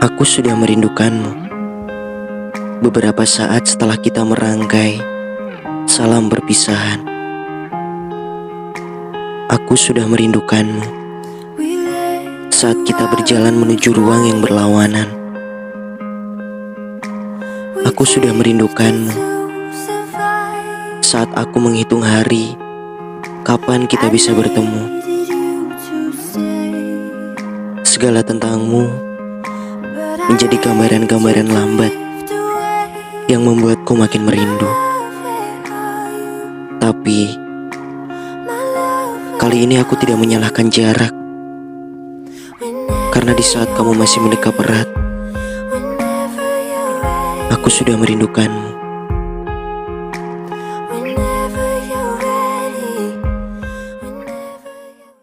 Aku sudah merindukanmu. Beberapa saat setelah kita merangkai salam perpisahan, aku sudah merindukanmu. Saat kita berjalan menuju ruang yang berlawanan, aku sudah merindukanmu. Saat aku menghitung hari, kapan kita bisa bertemu? Segala tentangmu menjadi gambaran-gambaran lambat yang membuatku makin merindu. Tapi kali ini aku tidak menyalahkan jarak, karena di saat kamu masih mendekat erat, aku sudah merindukanmu.